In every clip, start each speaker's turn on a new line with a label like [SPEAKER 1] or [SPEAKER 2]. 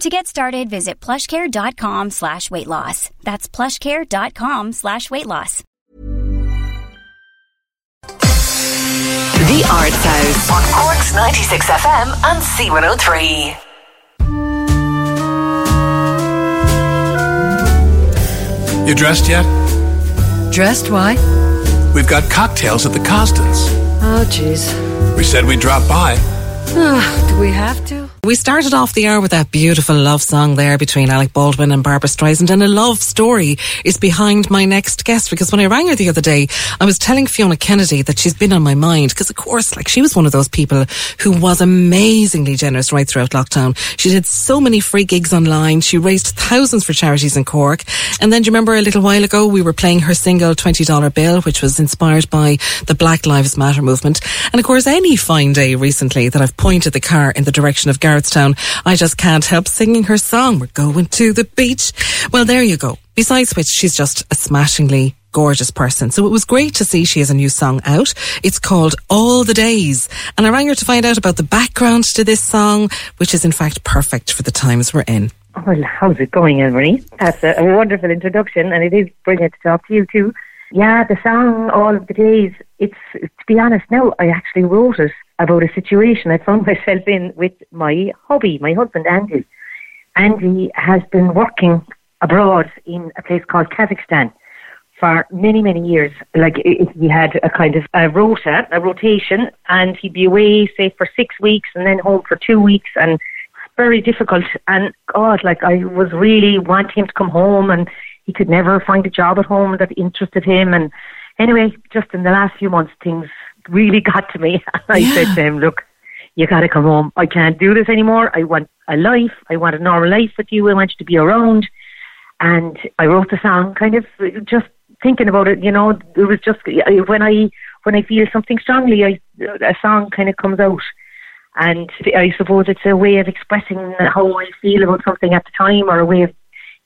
[SPEAKER 1] To get started, visit plushcare.com slash weight loss. That's plushcare.com slash weight loss.
[SPEAKER 2] The Arts House on Cork's 96 FM and C103.
[SPEAKER 3] You dressed yet?
[SPEAKER 4] Dressed? Why?
[SPEAKER 3] We've got cocktails at the Costons.
[SPEAKER 4] Oh, jeez.
[SPEAKER 3] We said we'd drop by.
[SPEAKER 4] Ah, do we have to?
[SPEAKER 5] We started off the hour with that beautiful love song there between Alec Baldwin and Barbra Streisand, and a love story is behind my next guest because when I rang her the other day, I was telling Fiona Kennedy that she's been on my mind because, of course, like she was one of those people who was amazingly generous right throughout lockdown. She did so many free gigs online. She raised thousands for charities in Cork. And then do you remember a little while ago we were playing her single $20 bill, which was inspired by the Black Lives Matter movement. And of course, any fine day recently that I've pointed the car in the direction of Garrettstown, I just can't help singing her song. We're going to the beach. Well, there you go. Besides which, she's just a smashingly gorgeous person. So it was great to see she has a new song out. It's called All the Days. And I rang her to find out about the background to this song, which is in fact perfect for the times we're in.
[SPEAKER 6] Well, how's it going, Elmarie? That's a, a wonderful introduction, and it is brilliant to talk to you too. Yeah, the song All of the Days, it's, to be honest now, I actually wrote it about a situation I found myself in with my hubby, my husband Andy. Andy has been working abroad in a place called Kazakhstan for many, many years. Like he had a kind of a rota, a rotation, and he'd be away, say, for six weeks and then home for two weeks, and very difficult. And God, like I was really wanting him to come home, and he could never find a job at home that interested him. And anyway, just in the last few months, things really got to me. I
[SPEAKER 5] Yeah.
[SPEAKER 6] said to him, "Look, you got to come home. I can't do this anymore. I want a life. I want a normal life with you. I want you to be around." And I wrote the song, kind of just thinking about it. You know, it was just when I when I feel something strongly, I, a song kind of comes out. And I suppose it's a way of expressing how I feel about something at the time, or a way of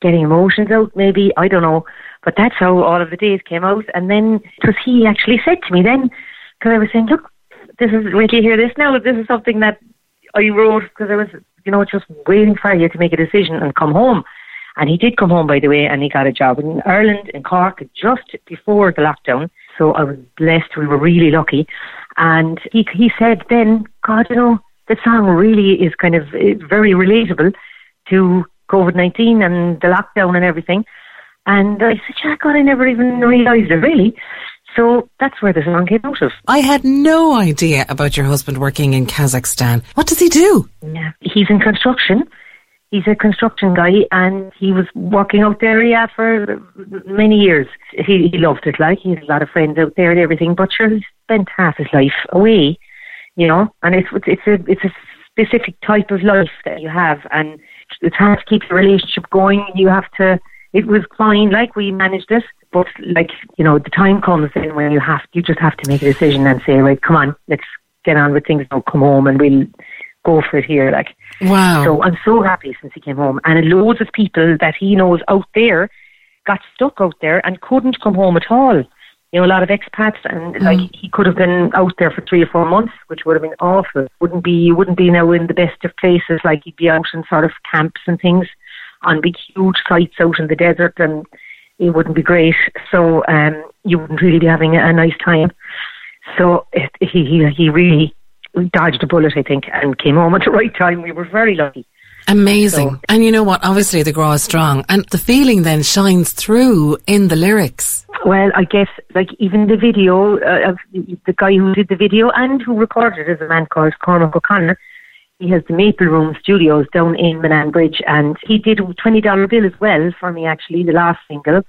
[SPEAKER 6] getting emotions out. Maybe I don't know, but that's how all of the days came out. And then it was he actually said to me then, because I was saying, look, this is wait till you hear this now. This is something that I wrote because I was, you know, just waiting for you to make a decision and come home. And he did come home, by the way, and he got a job in Ireland, in Cork, just before the lockdown. So I was blessed. We were really lucky. And he he said then, God, you know, the song really is kind of eh, very relatable to COVID nineteen and the lockdown and everything. And I said, yeah, God, I never even realised it really. So that's where the song came out of.
[SPEAKER 5] I had no idea about your husband working in Kazakhstan. What does he do?
[SPEAKER 6] Yeah. He's in construction. He's a construction guy and he was working out there, yeah, for many years. He, he loved it, like, he has a lot of friends out there and everything, but sure, he spent half his life away, you know, and it's, it's a, it's a specific type of life that you have and it's hard to keep the relationship going. You have to, it was fine, like, we managed it, but like, you know, the time comes in when you have, you just have to make a decision and say, right, come on, let's get on with things now, come home and we'll go for it here, like.
[SPEAKER 5] Wow.
[SPEAKER 6] So I'm so happy since he came home. And loads of people that he knows out there got stuck out there and couldn't come home at all. You know, a lot of expats and hmm. like he could have been out there for three or four months, which would have been awful. Wouldn't be you wouldn't be now in the best of places, like he'd be out in sort of camps and things on big huge sites out in the desert and it wouldn't be great. So um you wouldn't really be having a, nice time. So it, he he he really dodged a bullet, I think, and came home at the right time. We were very lucky.
[SPEAKER 5] Amazing.
[SPEAKER 6] So-
[SPEAKER 5] and you know what? Obviously, the grow is strong. And the feeling then shines through in the lyrics.
[SPEAKER 6] Well, I guess like even the video uh, of the guy who did the video and who recorded it is a man called Cormac O'Connor. He has the Maple Room Studios down in Manan Bridge, and he did a twenty dollar bill as well for me. Actually, the last single,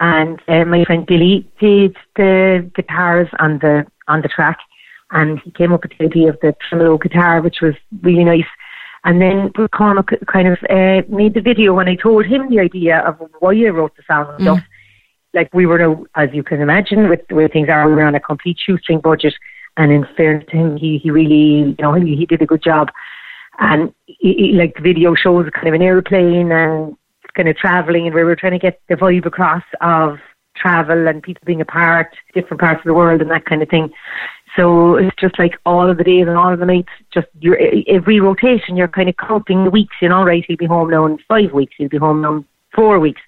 [SPEAKER 6] and uh, my friend Billy did the guitars on the on the track, and he came up with the idea of the tremolo guitar, which was really nice. And then Cormac kind of uh, made the video when I told him the idea of why I wrote the song and stuff. Like we were, as you can imagine, with the way things are, we were on a complete shoestring budget. And in fairness to him, he, he really, you know, he, he did a good job. And he, he, like the video shows kind of an airplane and kind of traveling, and we were trying to get the vibe across of travel and people being apart, different parts of the world, and that kind of thing. So it's just like all of the days and all of the nights, just your every rotation, you're kind of counting the weeks. You know, right? He'll be home now in five weeks. He'll be home now in four weeks.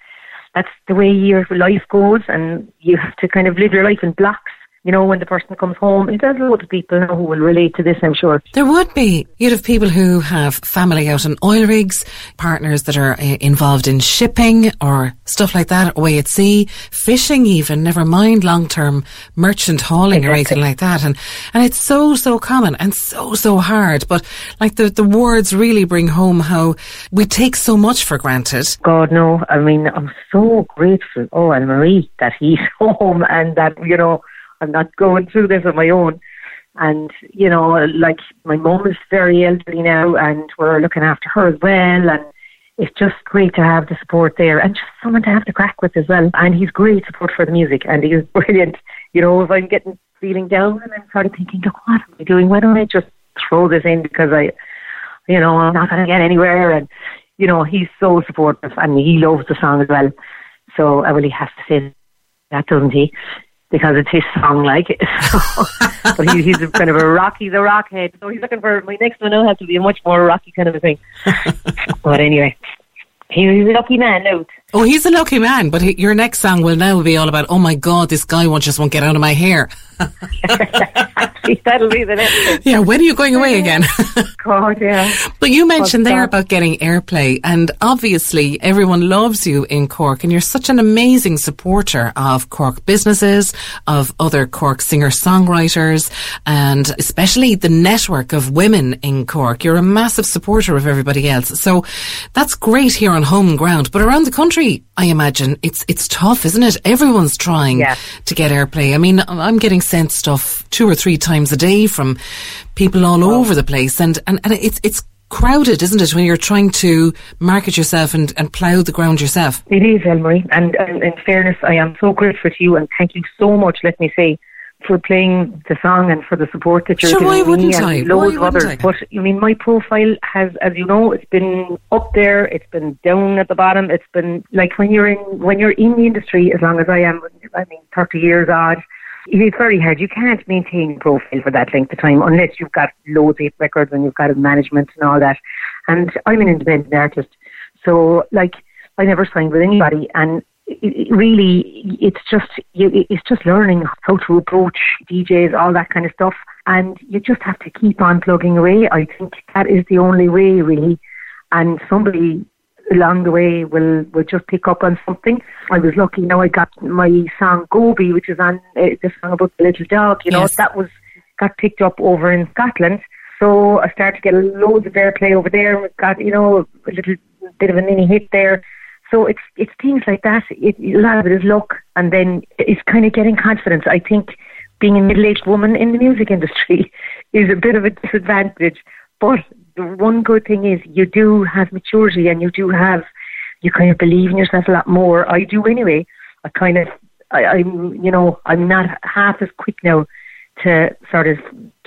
[SPEAKER 6] That's the way your life goes, and you have to kind of live your life in blocks you know, when the person comes home. And there's loads of people who will relate to this, I'm sure.
[SPEAKER 5] There would be. You'd have people who have family out on oil rigs, partners that are uh, involved in shipping or stuff like that, away at sea, fishing even, never mind long-term merchant hauling exactly. or anything like that. And, and it's so, so common and so, so hard. But like the, the words really bring home how we take so much for granted.
[SPEAKER 6] God, no. I mean, I'm so grateful. Oh, Elmarie, that he's home and that, you know, I'm not going through this on my own. And, you know, like my mum is very elderly now and we're looking after her as well. And it's just great to have the support there and just someone to have to crack with as well. And he's great support for the music and he's brilliant. You know, if I'm getting feeling down and I'm sort of thinking, look, what am I doing? Why don't I just throw this in because I, you know, I'm not going to get anywhere. And, you know, he's so supportive and he loves the song as well. So I really have to say that, doesn't he? Because it's his song, like. So, but he, he's a kind of a rocky, the rock head. So he's looking for my next one. Now has to be a much more rocky kind of a thing. but anyway, he was a lucky man.
[SPEAKER 5] Oh, he's a lucky man, but he, your next song will now be all about, oh my God, this guy won't just won't get out of my hair.
[SPEAKER 6] That'll be the next
[SPEAKER 5] Yeah, when are you going away again?
[SPEAKER 6] God, yeah.
[SPEAKER 5] But you mentioned there about getting airplay, and obviously everyone loves you in Cork, and you're such an amazing supporter of Cork businesses, of other Cork singer-songwriters, and especially the network of women in Cork. You're a massive supporter of everybody else. So that's great here on home ground, but around the country, country, I imagine it's it's tough, isn't it? Everyone's trying
[SPEAKER 6] yeah.
[SPEAKER 5] to get airplay. I mean, I'm getting sent stuff two or three times a day from people all oh. over the place, and, and, and it's it's crowded, isn't it, when you're trying to market yourself and, and plough the ground yourself?
[SPEAKER 6] It is, Elmarie. And, and in fairness, I am so grateful to you and thank you so much, let me say, for playing the song and for the support that you're
[SPEAKER 5] sure,
[SPEAKER 6] giving
[SPEAKER 5] why wouldn't
[SPEAKER 6] me
[SPEAKER 5] I?
[SPEAKER 6] and loads of others.
[SPEAKER 5] I?
[SPEAKER 6] But I mean, my profile has, as you know, it's been up there, it's been down at the bottom. It's been like when you're in when you're in the industry, as long as I am, I mean, thirty years odd. It's very hard. You can't maintain a profile for that length of time unless you've got loads of records and you've got management and all that. And I'm an independent artist, so like I never signed with anybody, and it, really, it's just it's just learning how to approach DJs, all that kind of stuff, and you just have to keep on plugging away. I think that is the only way, really. And somebody along the way will will just pick up on something. I was lucky. You know, I got my song Gobi, which is on uh, the song about the little dog. You know,
[SPEAKER 5] Yes.
[SPEAKER 6] that was got picked up over in Scotland. So I started to get loads of airplay over there. We got you know a little bit of a mini hit there. So it's it's things like that. It, a lot of it is luck, and then it's kind of getting confidence. I think being a middle-aged woman in the music industry is a bit of a disadvantage. But one good thing is you do have maturity, and you do have you kind of believe in yourself a lot more. I do anyway. I kind of I, I'm you know I'm not half as quick now to sort of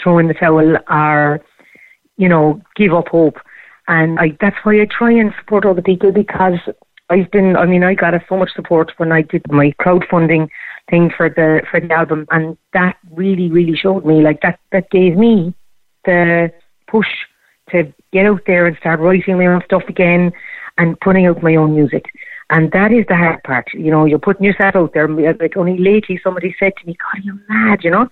[SPEAKER 6] throw in the towel or you know give up hope. And I, that's why I try and support other people because I've been, I mean, I got so much support when I did my crowdfunding thing for the for the album, and that really, really showed me like that. That gave me the push to get out there and start writing my own stuff again and putting out my own music. And that is the hard part. You know, you're putting yourself out there. Uh, like only lately, somebody said to me, "God, are you're mad," you know.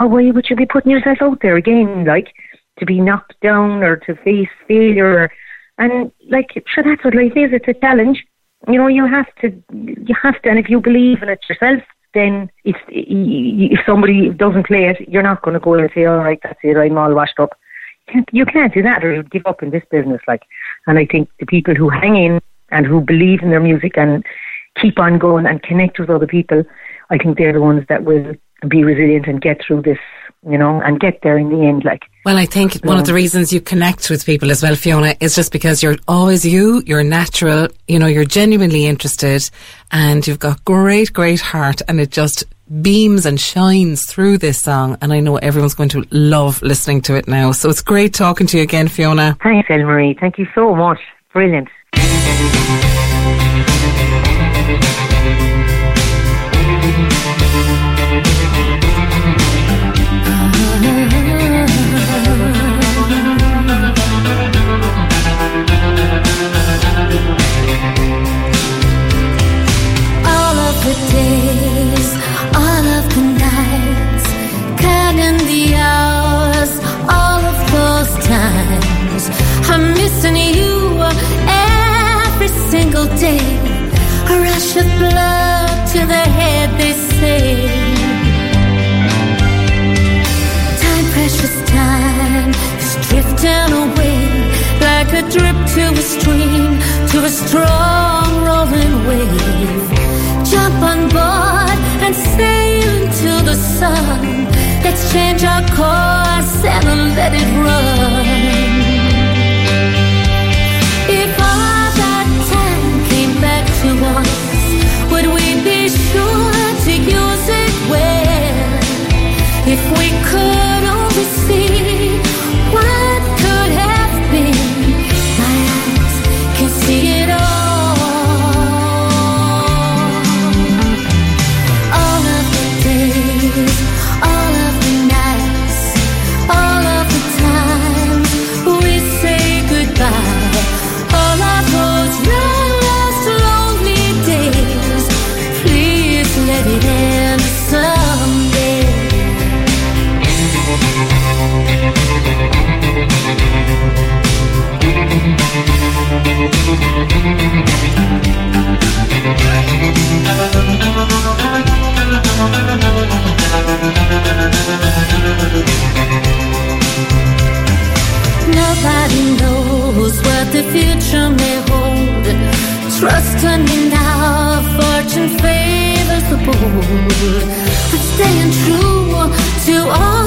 [SPEAKER 6] Oh, why would you be putting yourself out there again? Like to be knocked down or to face failure. And like, sure, that's what life is. It's a challenge. You know, you have to, you have to, and if you believe in it yourself, then it's if somebody doesn't play it, you're not going to go and say, "All right, that's it, I'm all washed up." You can't, do that, or you give up in this business. Like, and I think the people who hang in and who believe in their music and keep on going and connect with other people, I think they're the ones that will be resilient and get through this, you know, and get there in the end. Like,
[SPEAKER 5] Well, I think one of the reasons you connect with people as well, Fiona, is just because you're always you, you're natural, you know, you're genuinely interested and you've got great, great heart and it just beams and shines through this song. And I know everyone's going to love listening to it now. So it's great talking to you again, Fiona.
[SPEAKER 6] thanks, Elmarie. Thank you so much. Brilliant.
[SPEAKER 7] Sun. Let's change our course and let it run. The future may hold. Trust in now, fortune favors the bold. I'm staying true to all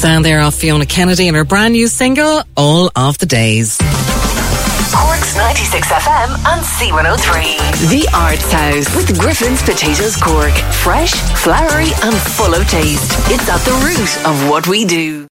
[SPEAKER 5] sound there of Fiona Kennedy and her brand new single, All of the Days.
[SPEAKER 2] Cork's 96 FM and C103. The Arts House with Griffin's Potatoes Cork. Fresh, flowery, and full of taste. It's at the root of what we do.